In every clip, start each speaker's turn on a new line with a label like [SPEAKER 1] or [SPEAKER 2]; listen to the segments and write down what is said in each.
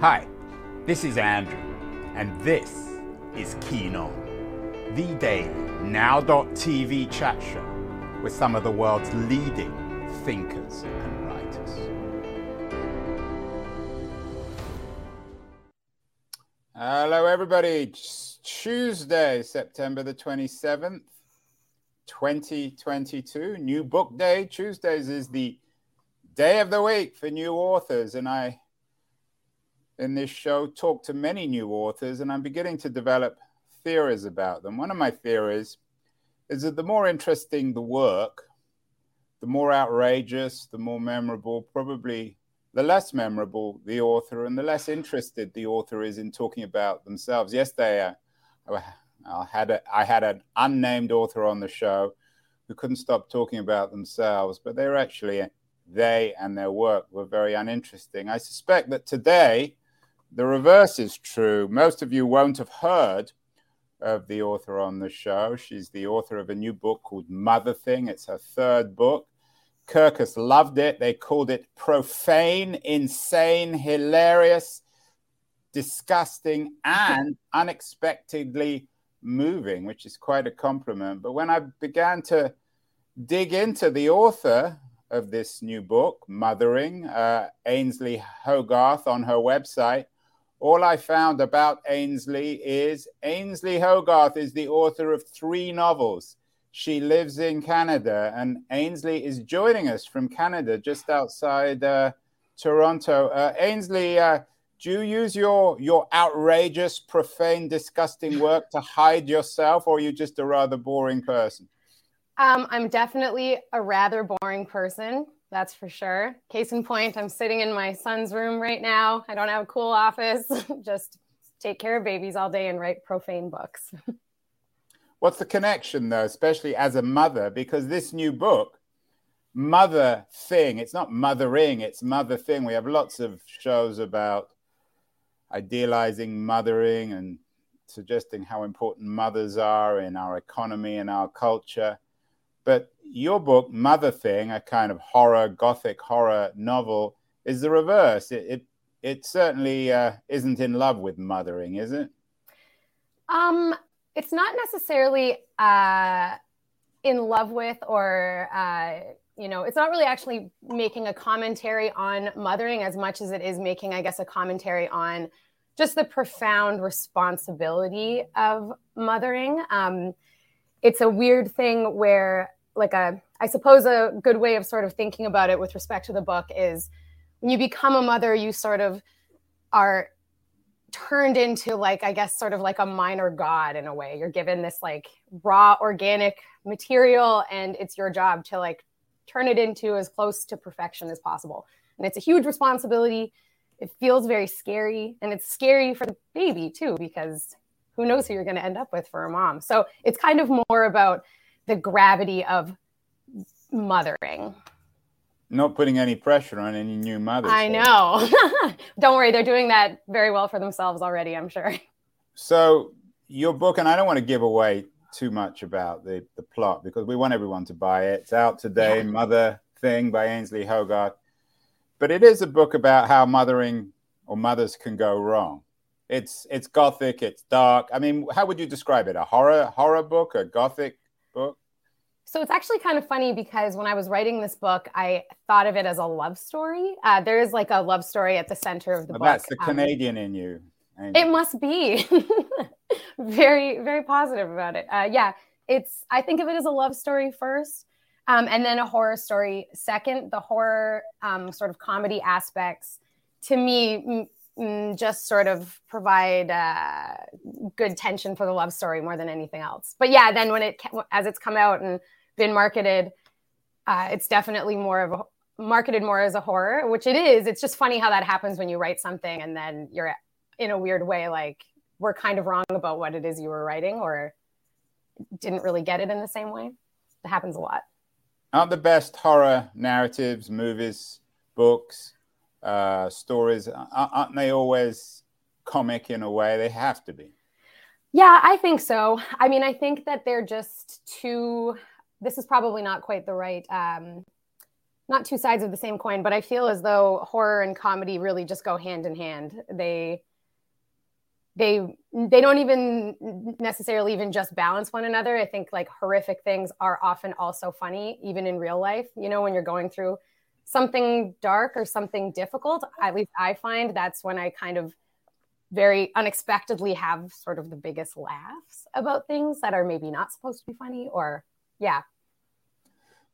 [SPEAKER 1] Hi, this is Andrew, and this is Keen On, the daily now.tv chat show with some of the world's leading thinkers and writers. Hello, everybody. Tuesday, September the 27th, 2022. New book day. Tuesdays is the day of the week for new authors, and I in this show talk to many new authors, and I'm beginning to develop theories about them. One of my theories is that the more interesting the work, the more outrageous, the more memorable, probably the less memorable the author, and the less interested the author is in talking about themselves. Yesterday, uh, I had a, I had an unnamed author on the show who couldn't stop talking about themselves, but they were actually they and their work were very uninteresting. I suspect that today the reverse is true. Most of you won't have heard of the author on the show. She's the author of a new book called Mother Thing. It's her third book. Kirkus loved it. They called it profane, insane, hilarious, disgusting, and unexpectedly moving, which is quite a compliment. But when I began to dig into the author of this new book, Mothering, uh, Ainslie Hogarth, on her website, all I found about Ainslie is Ainslie Hogarth is the author of three novels. She lives in Canada, and Ainslie is joining us from Canada, just outside uh, Toronto. Uh, Ainslie, uh, do you use your your outrageous, profane, disgusting work to hide yourself, or are you just a rather boring person?
[SPEAKER 2] Um, I'm definitely a rather boring person. That's for sure. Case in point, I'm sitting in my son's room right now. I don't have a cool office, just take care of babies all day and write profane books.
[SPEAKER 1] What's the connection, though, especially as a mother? Because this new book, Mother Thing, it's not mothering, it's Mother Thing. We have lots of shows about idealizing mothering and suggesting how important mothers are in our economy and our culture. But your book, Mother Thing, a kind of horror, gothic horror novel, is the reverse. It it, it certainly uh, isn't in love with mothering, is it?
[SPEAKER 2] Um, it's not necessarily uh, in love with, or uh, you know, it's not really actually making a commentary on mothering as much as it is making, I guess, a commentary on just the profound responsibility of mothering. Um, it's a weird thing where like a i suppose a good way of sort of thinking about it with respect to the book is when you become a mother you sort of are turned into like i guess sort of like a minor god in a way. You're given this like raw organic material and it's your job to like turn it into as close to perfection as possible. And it's a huge responsibility. It feels very scary and it's scary for the baby too because who knows who you're going to end up with for a mom. So it's kind of more about the gravity of mothering.
[SPEAKER 1] Not putting any pressure on any new mothers.
[SPEAKER 2] I know. don't worry, they're doing that very well for themselves already, I'm sure.
[SPEAKER 1] So, your book, and I don't want to give away too much about the, the plot because we want everyone to buy it. It's out today, yeah. Mother Thing by Ainslie Hogarth. But it is a book about how mothering or mothers can go wrong. It's it's gothic, it's dark. I mean, how would you describe it? A horror horror book, a gothic book?
[SPEAKER 2] So it's actually kind of funny because when I was writing this book, I thought of it as a love story. Uh, there is like a love story at the center of the
[SPEAKER 1] well,
[SPEAKER 2] book.
[SPEAKER 1] That's the um, Canadian in you.
[SPEAKER 2] It must be very, very positive about it. Uh, yeah, it's. I think of it as a love story first, um, and then a horror story second. The horror um, sort of comedy aspects to me just sort of provide uh, good tension for the love story more than anything else. But yeah, then when it as it's come out and been marketed, uh, it's definitely more of a marketed more as a horror, which it is. It's just funny how that happens when you write something and then you're in a weird way like we're kind of wrong about what it is you were writing or didn't really get it in the same way. It happens a lot.
[SPEAKER 1] Aren't the best horror narratives, movies, books, uh, stories aren't they always comic in a way they have to be
[SPEAKER 2] yeah i think so i mean i think that they're just too this is probably not quite the right um, not two sides of the same coin, but I feel as though horror and comedy really just go hand in hand. They they they don't even necessarily even just balance one another. I think like horrific things are often also funny, even in real life. You know, when you're going through something dark or something difficult, at least I find that's when I kind of very unexpectedly have sort of the biggest laughs about things that are maybe not supposed to be funny or yeah.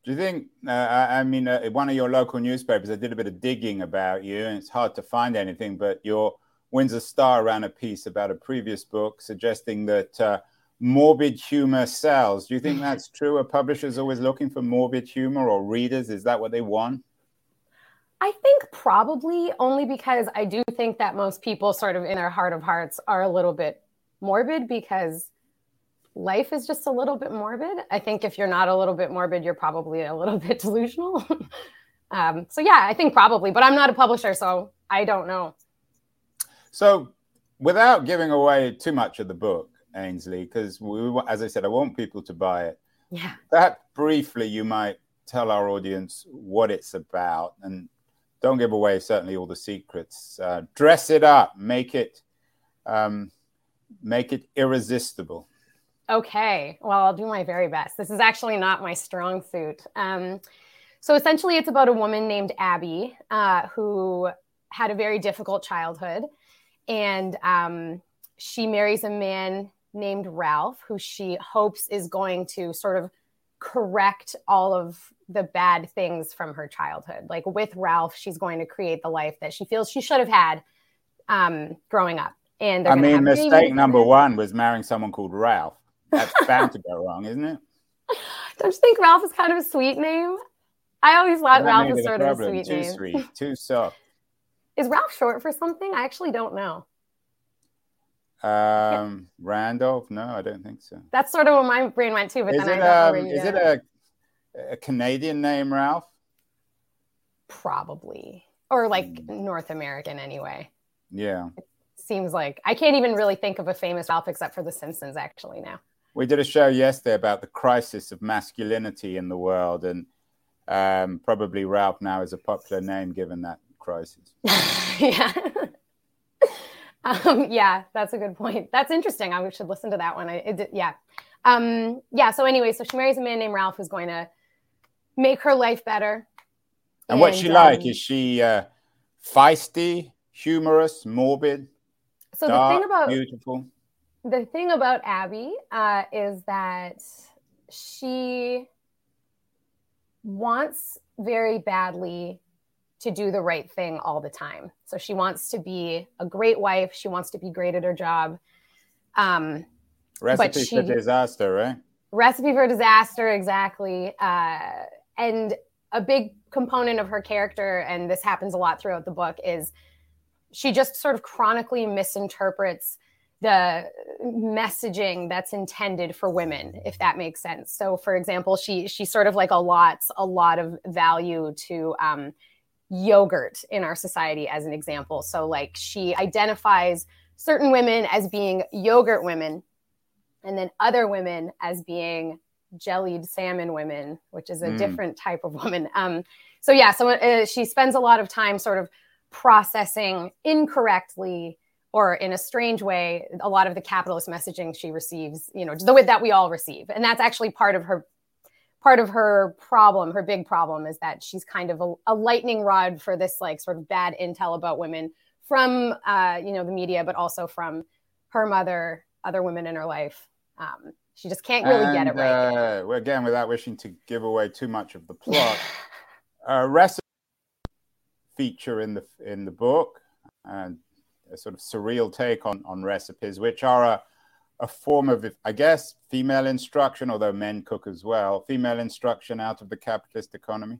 [SPEAKER 1] Do you think uh, i mean uh, one of your local newspapers i did a bit of digging about you and it's hard to find anything but your windsor star ran a piece about a previous book suggesting that uh, morbid humor sells. Do you think that's true? Are publishers always looking for morbid humor or readers? Is that what they want
[SPEAKER 2] I think probably only because I do think that most people, sort of in their heart of hearts, are a little bit morbid because life is just a little bit morbid. I think if you're not a little bit morbid, you're probably a little bit delusional. um, so, yeah, I think probably, but I'm not a publisher, so I don't know.
[SPEAKER 1] So, without giving away too much of the book, Ainslie, because as I said, I want people to buy it.
[SPEAKER 2] Yeah.
[SPEAKER 1] That briefly, you might tell our audience what it's about and don't give away certainly all the secrets. Uh, dress it up, make it um, make it irresistible.
[SPEAKER 2] Okay, well, I'll do my very best. This is actually not my strong suit. Um, so essentially, it's about a woman named Abby uh, who had a very difficult childhood, and um, she marries a man named Ralph, who she hopes is going to sort of correct all of the bad things from her childhood. Like with Ralph, she's going to create the life that she feels she should have had um, growing up. And
[SPEAKER 1] I mean, mistake number one was marrying someone called Ralph. That's bound to go wrong, isn't it?
[SPEAKER 2] Don't you think Ralph is kind of a sweet name? I always thought Ralph was sort of a sweet
[SPEAKER 1] too
[SPEAKER 2] name.
[SPEAKER 1] Too sweet, too soft.
[SPEAKER 2] Is Ralph short for something? I actually don't know.
[SPEAKER 1] Um, Randolph? No, I don't think so.
[SPEAKER 2] That's sort of what my brain went to, but
[SPEAKER 1] is
[SPEAKER 2] then
[SPEAKER 1] it,
[SPEAKER 2] I
[SPEAKER 1] um, Is it a, a Canadian name, Ralph?
[SPEAKER 2] Probably, or like mm. North American anyway.
[SPEAKER 1] Yeah.
[SPEAKER 2] It seems like I can't even really think of a famous Ralph except for The Simpsons. Actually, now
[SPEAKER 1] we did a show yesterday about the crisis of masculinity in the world, and um, probably Ralph now is a popular name given that crisis.
[SPEAKER 2] yeah. Um, yeah, that's a good point. That's interesting. I should listen to that one. I, it, yeah. Um, yeah. So anyway, so she marries a man named Ralph who's going to make her life better.
[SPEAKER 1] And, and what's she um, like? Is she uh, feisty, humorous, morbid?
[SPEAKER 2] So dark, the thing about
[SPEAKER 1] beautiful.
[SPEAKER 2] The thing about Abby uh, is that she wants very badly to do the right thing all the time. So she wants to be a great wife. She wants to be great at her job. Um,
[SPEAKER 1] recipe she, for disaster, right?
[SPEAKER 2] Recipe for disaster, exactly. Uh, and a big component of her character, and this happens a lot throughout the book, is she just sort of chronically misinterprets the messaging that's intended for women if that makes sense so for example she she sort of like allots a lot of value to um, yogurt in our society as an example. So, like, she identifies certain women as being yogurt women, and then other women as being jellied salmon women, which is a mm. different type of woman. Um, so, yeah, so uh, she spends a lot of time sort of processing incorrectly or in a strange way a lot of the capitalist messaging she receives you know the way that we all receive and that's actually part of her part of her problem, her big problem, is that she's kind of a, a lightning rod for this like sort of bad intel about women from uh, you know the media, but also from her mother, other women in her life. Um, she just can't really and, get it right.
[SPEAKER 1] Uh, again, without wishing to give away too much of the plot, a recipe feature in the in the book, and a sort of surreal take on on recipes, which are a a form of, I guess, female instruction, although men cook as well, female instruction out of the capitalist economy?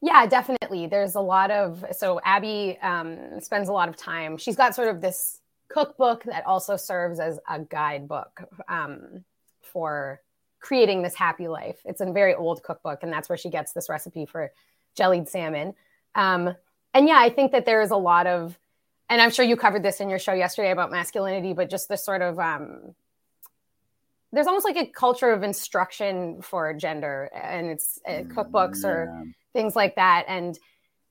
[SPEAKER 2] Yeah, definitely. There's a lot of, so Abby um, spends a lot of time. She's got sort of this cookbook that also serves as a guidebook um, for creating this happy life. It's a very old cookbook, and that's where she gets this recipe for jellied salmon. Um, and yeah, I think that there is a lot of and I'm sure you covered this in your show yesterday about masculinity, but just the sort of um, there's almost like a culture of instruction for gender and it's uh, cookbooks yeah. or things like that and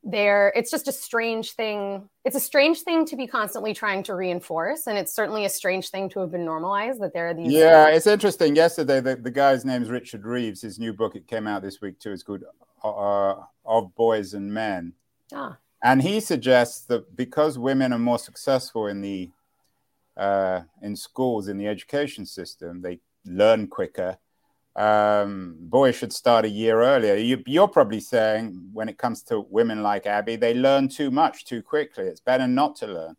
[SPEAKER 2] there it's just a strange thing it's a strange thing to be constantly trying to reinforce and it's certainly a strange thing to have been normalized that there are these
[SPEAKER 1] yeah it's interesting yesterday the, the guy's name is richard reeves his new book it came out this week too it's called uh, of boys and men ah. and he suggests that because women are more successful in the uh, in schools in the education system they learn quicker. Um, boys should start a year earlier. You, you're probably saying when it comes to women like Abby, they learn too much too quickly. It's better not to learn.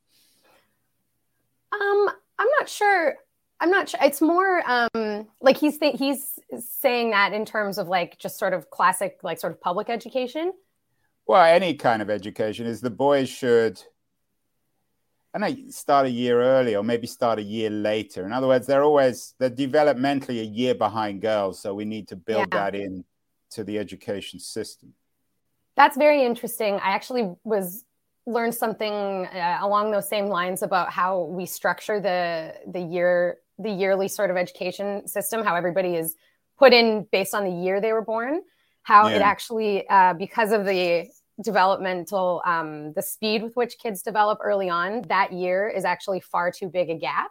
[SPEAKER 2] Um, I'm not sure. I'm not sure. It's more um, like he's th- he's saying that in terms of like just sort of classic like sort of public education.
[SPEAKER 1] Well, any kind of education is the boys should I know start a year early or maybe start a year later. In other words, they're always they're developmentally a year behind girls, so we need to build yeah. that in to the education system.
[SPEAKER 2] That's very interesting. I actually was learned something uh, along those same lines about how we structure the the year the yearly sort of education system, how everybody is put in based on the year they were born, how yeah. it actually uh, because of the developmental um, the speed with which kids develop early on that year is actually far too big a gap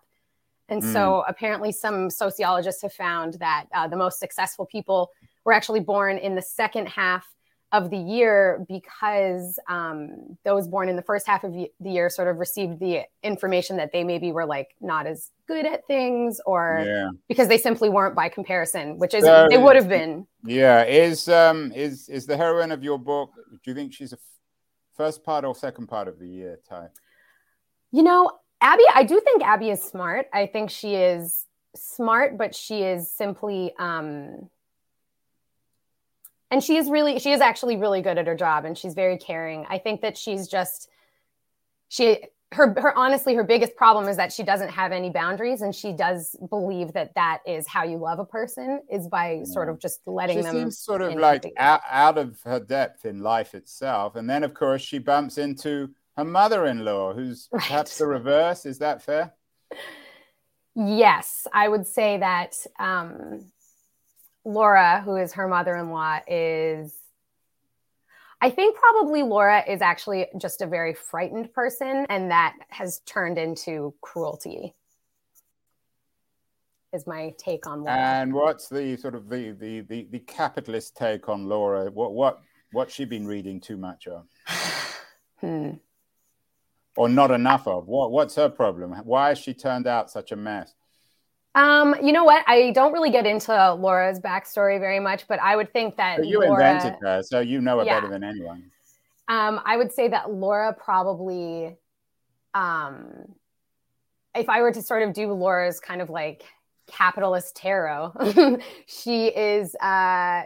[SPEAKER 2] and mm. so apparently some sociologists have found that uh, the most successful people were actually born in the second half of the year because um, those born in the first half of the year sort of received the information that they maybe were like not as good at things or yeah. because they simply weren't by comparison which is so, they would have been.
[SPEAKER 1] yeah is um is is the heroine of your book do you think she's a f- first part or second part of the year type?
[SPEAKER 2] You know abby i do think abby is smart. I think she is smart but she is simply um and she is really she is actually really good at her job and she's very caring. I think that she's just she her her honestly her biggest problem is that she doesn't have any boundaries and she does believe that that is how you love a person is by sort of just letting
[SPEAKER 1] she
[SPEAKER 2] them
[SPEAKER 1] seems sort of like out, out of her depth in life itself. And then of course she bumps into her mother-in-law who's right. perhaps the reverse. Is that fair?
[SPEAKER 2] Yes i would say that um Laura, who is her mother in law, is. I think probably Laura is actually just a very frightened person, and that has turned into cruelty. Is my take on Laura.
[SPEAKER 1] And what's the sort of the the the, the capitalist take on Laura? What what what's she been reading too much of? hmm. Or not enough of? What what's her problem? Why has she turned out such a mess?
[SPEAKER 2] Um, you know what? I don't really get into Laura's backstory very much, but I would think that
[SPEAKER 1] you Laura, invented her, so you know her yeah. better than anyone.
[SPEAKER 2] Um, I would say that Laura probably, um, if I were to sort of do Laura's kind of like capitalist tarot, she is uh,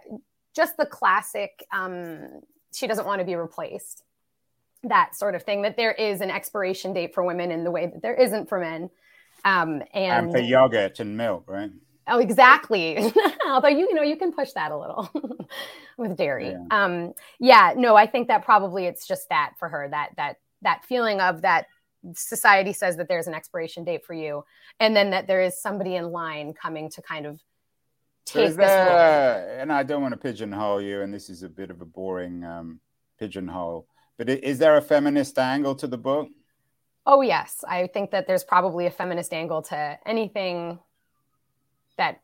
[SPEAKER 2] just the classic. Um, she doesn't want to be replaced. That sort of thing. That there is an expiration date for women in the way that there isn't for men. Um, and,
[SPEAKER 1] and for yogurt and milk, right?
[SPEAKER 2] Oh, exactly. Although you, you know, you can push that a little with dairy. Yeah. Um, yeah, no, I think that probably it's just that for her that that that feeling of that society says that there's an expiration date for you, and then that there is somebody in line coming to kind of take so
[SPEAKER 1] there, And I don't want to pigeonhole you, and this is a bit of a boring um, pigeonhole, but is there a feminist angle to the book?
[SPEAKER 2] Oh, yes. I think that there's probably a feminist angle to anything that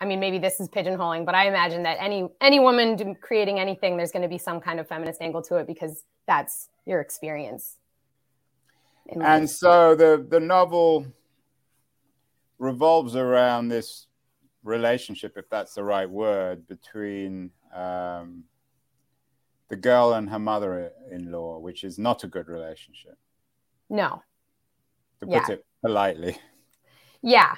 [SPEAKER 2] I mean, maybe this is pigeonholing, but I imagine that any any woman creating anything, there's going to be some kind of feminist angle to it because that's your experience.
[SPEAKER 1] And so the the novel revolves around this relationship, if that's the right word, between um, the girl and her mother-in-law, which is not a good relationship.
[SPEAKER 2] No.
[SPEAKER 1] To put yeah. it politely.
[SPEAKER 2] Yeah.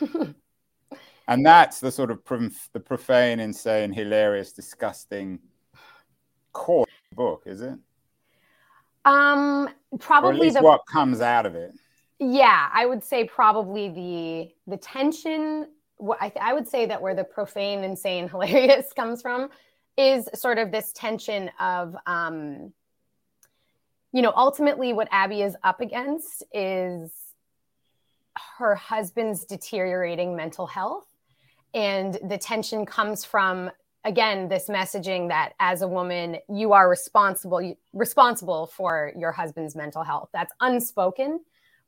[SPEAKER 1] and that's the sort of prof- the profane, insane, hilarious, disgusting core book, is it?
[SPEAKER 2] Um, probably
[SPEAKER 1] the what comes out of it.
[SPEAKER 2] Yeah, I would say probably the the tension. What I, I would say that where the profane, insane, hilarious comes from is sort of this tension of um, you know, ultimately what Abby is up against is her husband's deteriorating mental health. And the tension comes from again this messaging that as a woman you are responsible responsible for your husband's mental health. That's unspoken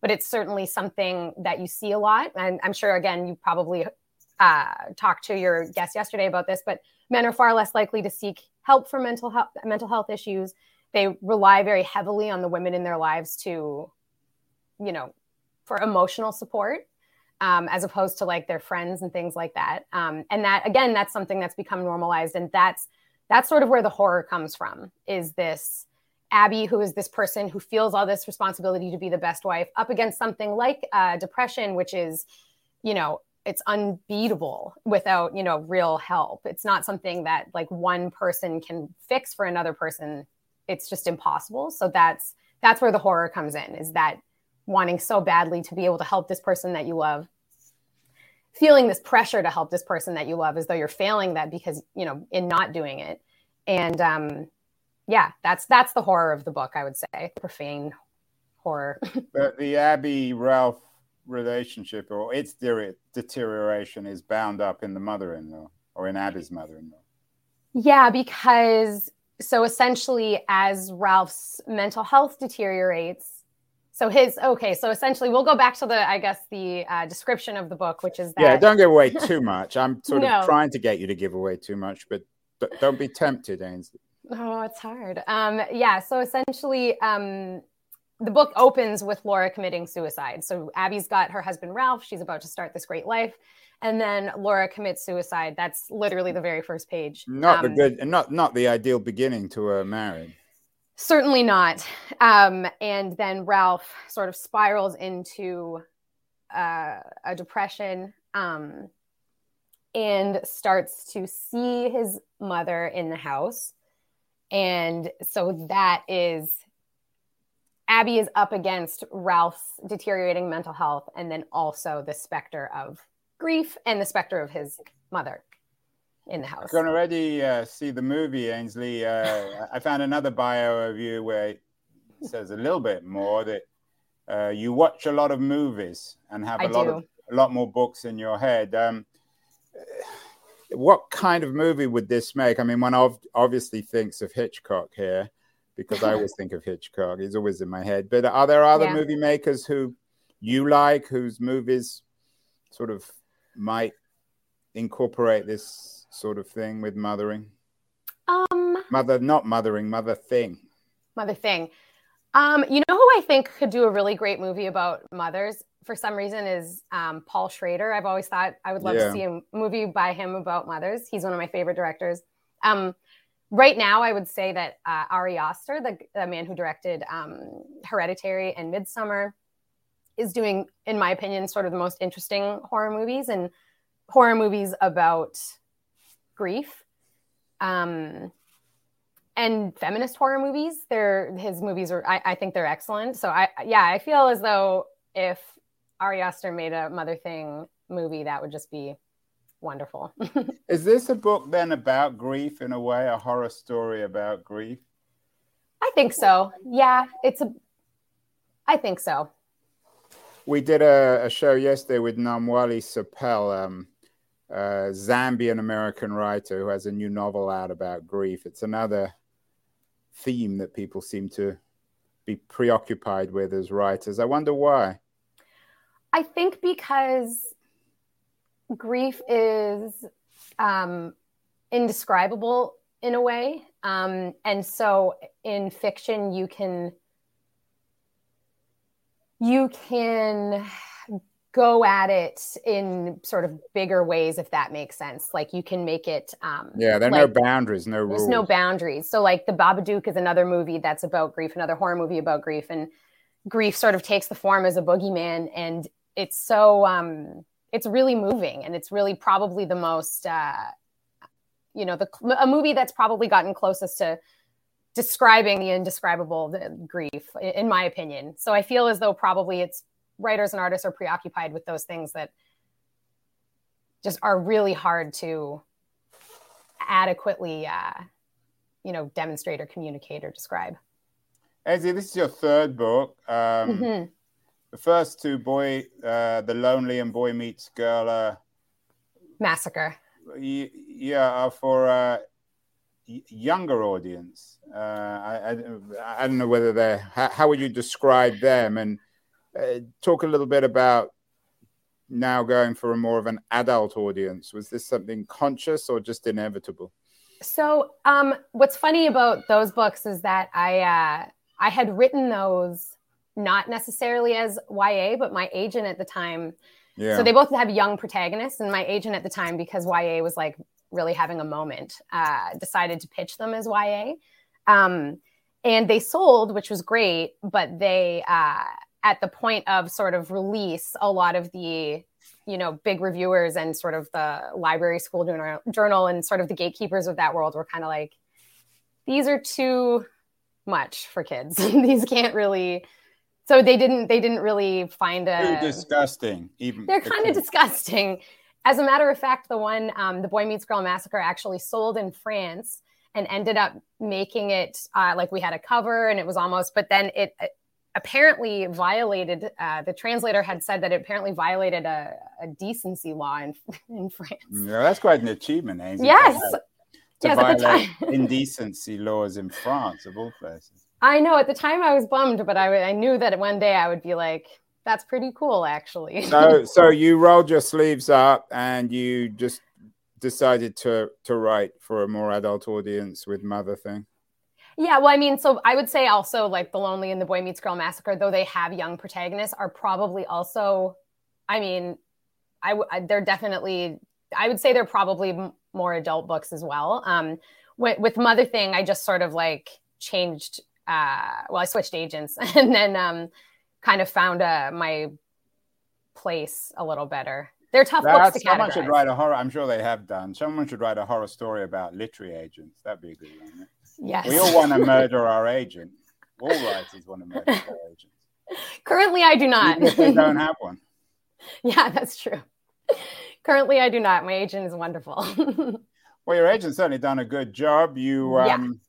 [SPEAKER 2] but it's certainly something that you see a lot. And i'm sure again you probably uh, talked to your guest yesterday about this but men are far less likely to seek help for mental health mental health issues they rely very heavily on the women in their lives to you know for emotional support um, as opposed to like their friends and things like that. Um, and that again, that's something that's become normalized, and that's that's sort of where the horror comes from. Is this Abby, who is this person who feels all this responsibility to be the best wife, up against something like uh, depression, which is, you know, it's unbeatable without you know real help. It's not something that like one person can fix for another person. It's just impossible. So that's that's where the horror comes in. Is that wanting so badly to be able to help this person that you love feeling this pressure to help this person that you love as though you're failing that because you know in not doing it and um yeah that's that's the horror of the book i would say profane horror
[SPEAKER 1] but the abby ralph relationship or its de- deterioration is bound up in the mother-in-law or in abby's mother-in-law
[SPEAKER 2] yeah because so essentially as ralph's mental health deteriorates so his okay. So essentially, we'll go back to the I guess the uh, description of the book, which is that
[SPEAKER 1] yeah. Don't give away too much. I'm sort no. of trying to get you to give away too much, but don't be tempted, Ainslie.
[SPEAKER 2] Oh, it's hard. Um, yeah. So essentially, um, the book opens with Laura committing suicide. So Abby's got her husband Ralph. She's about to start this great life, and then Laura commits suicide. That's literally the very first page.
[SPEAKER 1] Not um, the good, not not the ideal beginning to a marriage.
[SPEAKER 2] Certainly not. Um, and then Ralph sort of spirals into uh, a depression um, and starts to see his mother in the house. And so that is Abby is up against Ralph's deteriorating mental health and then also the specter of grief and the specter of his mother in the house.
[SPEAKER 1] I can already uh, see the movie, Ainslie. Uh, I found another bio of you where it says a little bit more that uh, you watch a lot of movies and have a I lot do. of a lot more books in your head. Um, what kind of movie would this make? I mean, one obviously thinks of Hitchcock here because I always think of Hitchcock. He's always in my head. But are there other yeah. movie makers who you like, whose movies sort of might incorporate this sort of thing with mothering?
[SPEAKER 2] Um,
[SPEAKER 1] mother, not mothering, mother thing.
[SPEAKER 2] Mother thing. Um, you know who I think could do a really great movie about mothers for some reason is um, Paul Schrader. I've always thought I would love yeah. to see a movie by him about mothers. He's one of my favorite directors. Um, right now, I would say that uh, Ari Aster, the, the, man who directed um, Hereditary and Midsommar, is doing, in my opinion, sort of the most interesting horror movies and horror movies about grief. Um, and feminist horror movies. They're his movies are I, I, think they're excellent. So I yeah, I feel as though if Ari Aster made a Mother Thing movie, that would just be wonderful.
[SPEAKER 1] Is this a book then about grief in a way, a horror story about grief?
[SPEAKER 2] I think so. Yeah, it's a I think so.
[SPEAKER 1] We did a, a show yesterday with Namwali Serpell, um, uh, Zambian American writer who has a new novel out about grief. It's another theme that people seem to be preoccupied with as writers. I wonder why.
[SPEAKER 2] I think because grief is um, indescribable in a way. Um, and so in fiction, you can you can go at it in sort of bigger ways if that makes sense like you can make it um
[SPEAKER 1] yeah there are like, no boundaries no rules.
[SPEAKER 2] there's no boundaries so like the babadook is another movie that's about grief another horror movie about grief and grief sort of takes the form as a boogeyman and it's so um it's really moving and it's really probably the most uh you know the a movie that's probably gotten closest to describing the indescribable the grief in my opinion so i feel as though probably it's writers and artists are preoccupied with those things that just are really hard to adequately uh, you know demonstrate or communicate or describe
[SPEAKER 1] Ezzy, this is your third book um, mm-hmm. the first two boy uh, the lonely and boy meets girl are
[SPEAKER 2] Massacre.
[SPEAKER 1] Yeah, uh, for a younger audience. Uh, I, I, I don't know whether they're. How, how would you describe them? And uh, talk a little bit about now going for a more of an adult audience. Was this something conscious or just inevitable?
[SPEAKER 2] So, um, what's funny about those books is that I uh, I had written those not necessarily as YA, but my agent at the time. Yeah. So they both have young protagonists, and my agent at the time, because YA was like really having a moment, uh, decided to pitch them as YA. Um, and they sold, which was great, but they uh, at the point of sort of release, a lot of the you know big reviewers and sort of the library school journal, journal and sort of the gatekeepers of that world were kind of like these are too much for kids. These can't really so they didn't they didn't really find a
[SPEAKER 1] Too disgusting even
[SPEAKER 2] they're kind of disgusting as a matter of fact the one um, the boy meets girl massacre actually sold in france and ended up making it uh, like we had a cover and it was almost but then it apparently violated uh, the translator had said that it apparently violated a, a decency law in, in france.
[SPEAKER 1] Yeah that's quite an achievement eh?
[SPEAKER 2] yes.
[SPEAKER 1] to, to yes, violate indecency laws in france of all places.
[SPEAKER 2] I know at the time i was bummed but I, I knew that one day i would be like that's pretty cool actually
[SPEAKER 1] so so you rolled your sleeves up and you just decided to to write for a more adult audience with mother thing
[SPEAKER 2] yeah, well, I mean, so I would say also like The Lonely and The Boy Meets Girl Massacre, though they have young protagonists, are probably also, I mean, I, w- they're definitely, I would say they're probably m- more adult books as well. Um, with, with Mother Thing, I just sort of like changed, uh, well, I switched agents and then um, kind of found uh, my place a little better. They're tough That's, books to
[SPEAKER 1] Someone should write a horror. I'm sure they have done. Someone should write a horror story about literary agents. That'd be a good one.
[SPEAKER 2] Yes.
[SPEAKER 1] We all want to murder our agent. All writers want to murder their agents.
[SPEAKER 2] Currently, I do not.
[SPEAKER 1] Even if they don't have one.
[SPEAKER 2] Yeah, that's true. Currently, I do not. My agent is wonderful.
[SPEAKER 1] well, your agent certainly done a good job. You, um.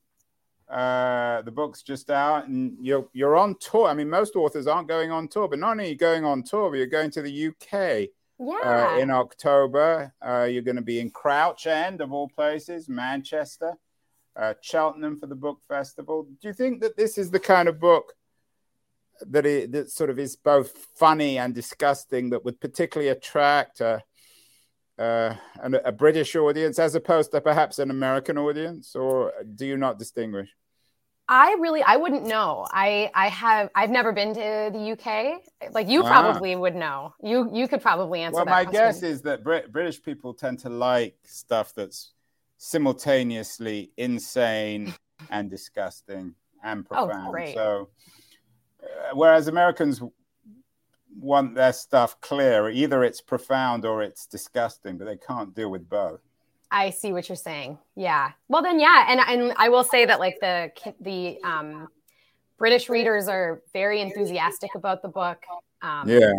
[SPEAKER 1] Uh, the book's just out, and you're you're on tour. I mean, most authors aren't going on tour, but not only going on tour, but you're going to the UK.
[SPEAKER 2] Yeah.
[SPEAKER 1] Uh, in October, uh, you're going to be in Crouch End, of all places, Manchester uh, Cheltenham for the book festival. Do you think that this is the kind of book that it that sort of is both funny and disgusting that would particularly attract a, uh, a British audience as opposed to perhaps an American audience, or do you not distinguish?
[SPEAKER 2] I really I wouldn't know. I I have I've never been to the UK. Like you ah. probably would know. You you could probably answer.
[SPEAKER 1] Well, my
[SPEAKER 2] question.
[SPEAKER 1] guess is that Brit- British people tend to like stuff that's simultaneously insane and disgusting and oh, profound. Oh, great. so, uh, whereas Americans want their stuff clear, either it's profound or it's disgusting, but they can't deal with both.
[SPEAKER 2] I see what you're saying. Yeah. Well, then, yeah, and and I will say that like the the um, British readers are very enthusiastic about the book. Um,
[SPEAKER 1] yeah.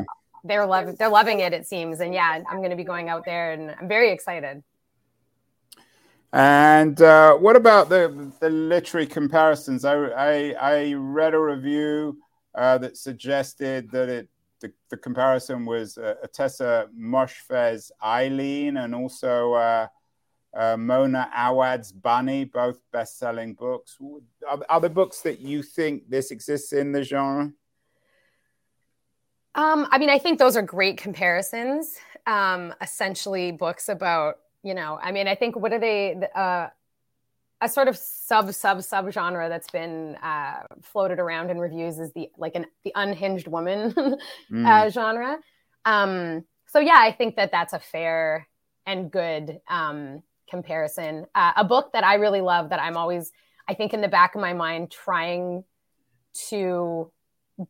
[SPEAKER 2] They're loving they're loving it. It seems, and yeah, I'm going to be going out there, and I'm very excited.
[SPEAKER 1] And uh, what about the the literary comparisons? I I, I read a review uh, that suggested that it the, the comparison was uh, Ottessa Moshfegh's Eileen and also uh, uh, Mona Awad's Bunny, both best-selling books. Are, are there books that you think this exists in the genre?
[SPEAKER 2] Um, I mean, I think those are great comparisons. Um, essentially, books about you know i mean i think what are they uh, a sort of sub sub sub genre that's been uh, floated around in reviews is the like an the unhinged woman mm. uh, genre. Um, so yeah i think that that's a fair and good um, comparison. Uh, a book that i really love that i'm always i think in the back of my mind trying to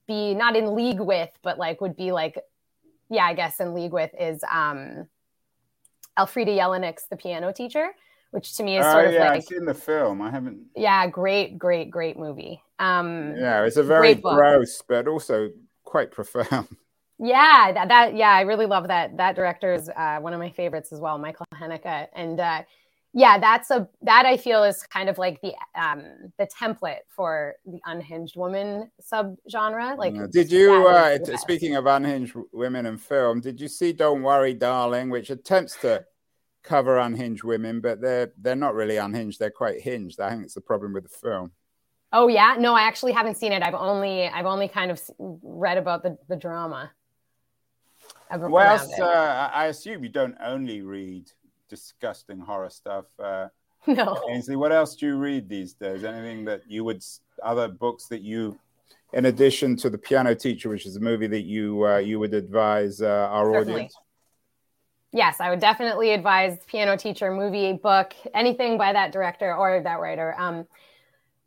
[SPEAKER 2] be not in league with but like would be like yeah i guess in league with is um Elfriede Jelinek, the piano teacher, which to me is sort uh,
[SPEAKER 1] of yeah,
[SPEAKER 2] like
[SPEAKER 1] I've seen the film. I haven't.
[SPEAKER 2] Yeah, great, great, great movie. Um,
[SPEAKER 1] yeah, it's a very gross, but also quite profound.
[SPEAKER 2] Yeah, that, that yeah, I really love that. That director is uh, one of my favorites as well, Michael Haneke, and uh, yeah, that's a that I feel is kind of like the um, the template for the unhinged woman subgenre. Like,
[SPEAKER 1] did you? Uh, speaking of unhinged women in film, did you see "Don't Worry, Darling," which attempts to cover unhinged women, but they're they're not really unhinged. They're quite hinged. I think it's the problem with the film.
[SPEAKER 2] Oh yeah, no, I actually haven't seen it. I've only I've only kind of read about the the drama.
[SPEAKER 1] Well, uh, I assume you don't only read disgusting horror stuff. Uh,
[SPEAKER 2] no,
[SPEAKER 1] Ainslie, what else do you read these days? Anything that you would other books that you, in addition to the Piano Teacher, which is a movie that you uh, you would advise uh, our Certainly. audience?
[SPEAKER 2] Yes, I would definitely advise Piano Teacher movie, book, anything by that director or that writer. Um,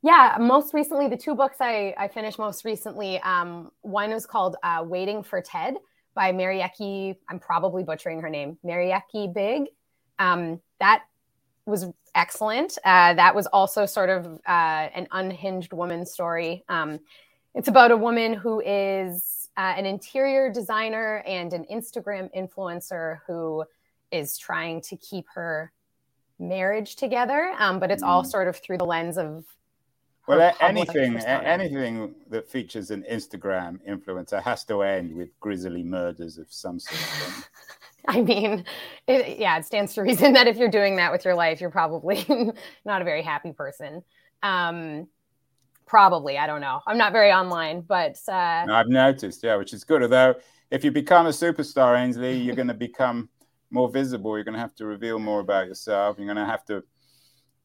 [SPEAKER 2] yeah, most recently, the two books I, I finished most recently, um, one was called uh, Waiting for Ted by Marieke, I'm probably butchering her name, Marieke Bigg. Um, that was excellent. Uh, that was also sort of uh, an unhinged woman story. Um, it's about a woman who is uh, an interior designer and an Instagram influencer who is trying to keep her marriage together, um, but it's mm. all sort of through the lens of
[SPEAKER 1] well, anything anything that features an Instagram influencer has to end with grisly murders of some sort.
[SPEAKER 2] I mean, it, yeah, it stands to reason that if you're doing that with your life, you're probably not a very happy person. Um, probably, I don't know. I'm not very online, but uh,
[SPEAKER 1] no, I've noticed, yeah, which is good. Although, if you become a superstar, Ainslie, you're going to become more visible. You're going to have to reveal more about yourself. You're going to have to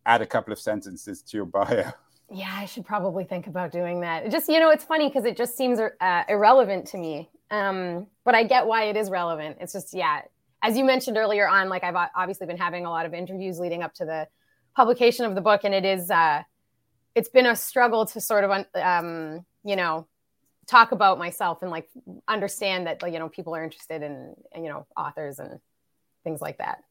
[SPEAKER 1] add a couple of sentences to your bio.
[SPEAKER 2] Yeah, I should probably think about doing that. It just, you know, it's funny because it just seems uh, irrelevant to me. Um, but I get why it is relevant. It's just, yeah, as you mentioned earlier on, like I've obviously been having a lot of interviews leading up to the publication of the book, and it is, uh, it's been a struggle to sort of, um, you know, talk about myself and like understand that, you know, people are interested in, you know, authors and things like that.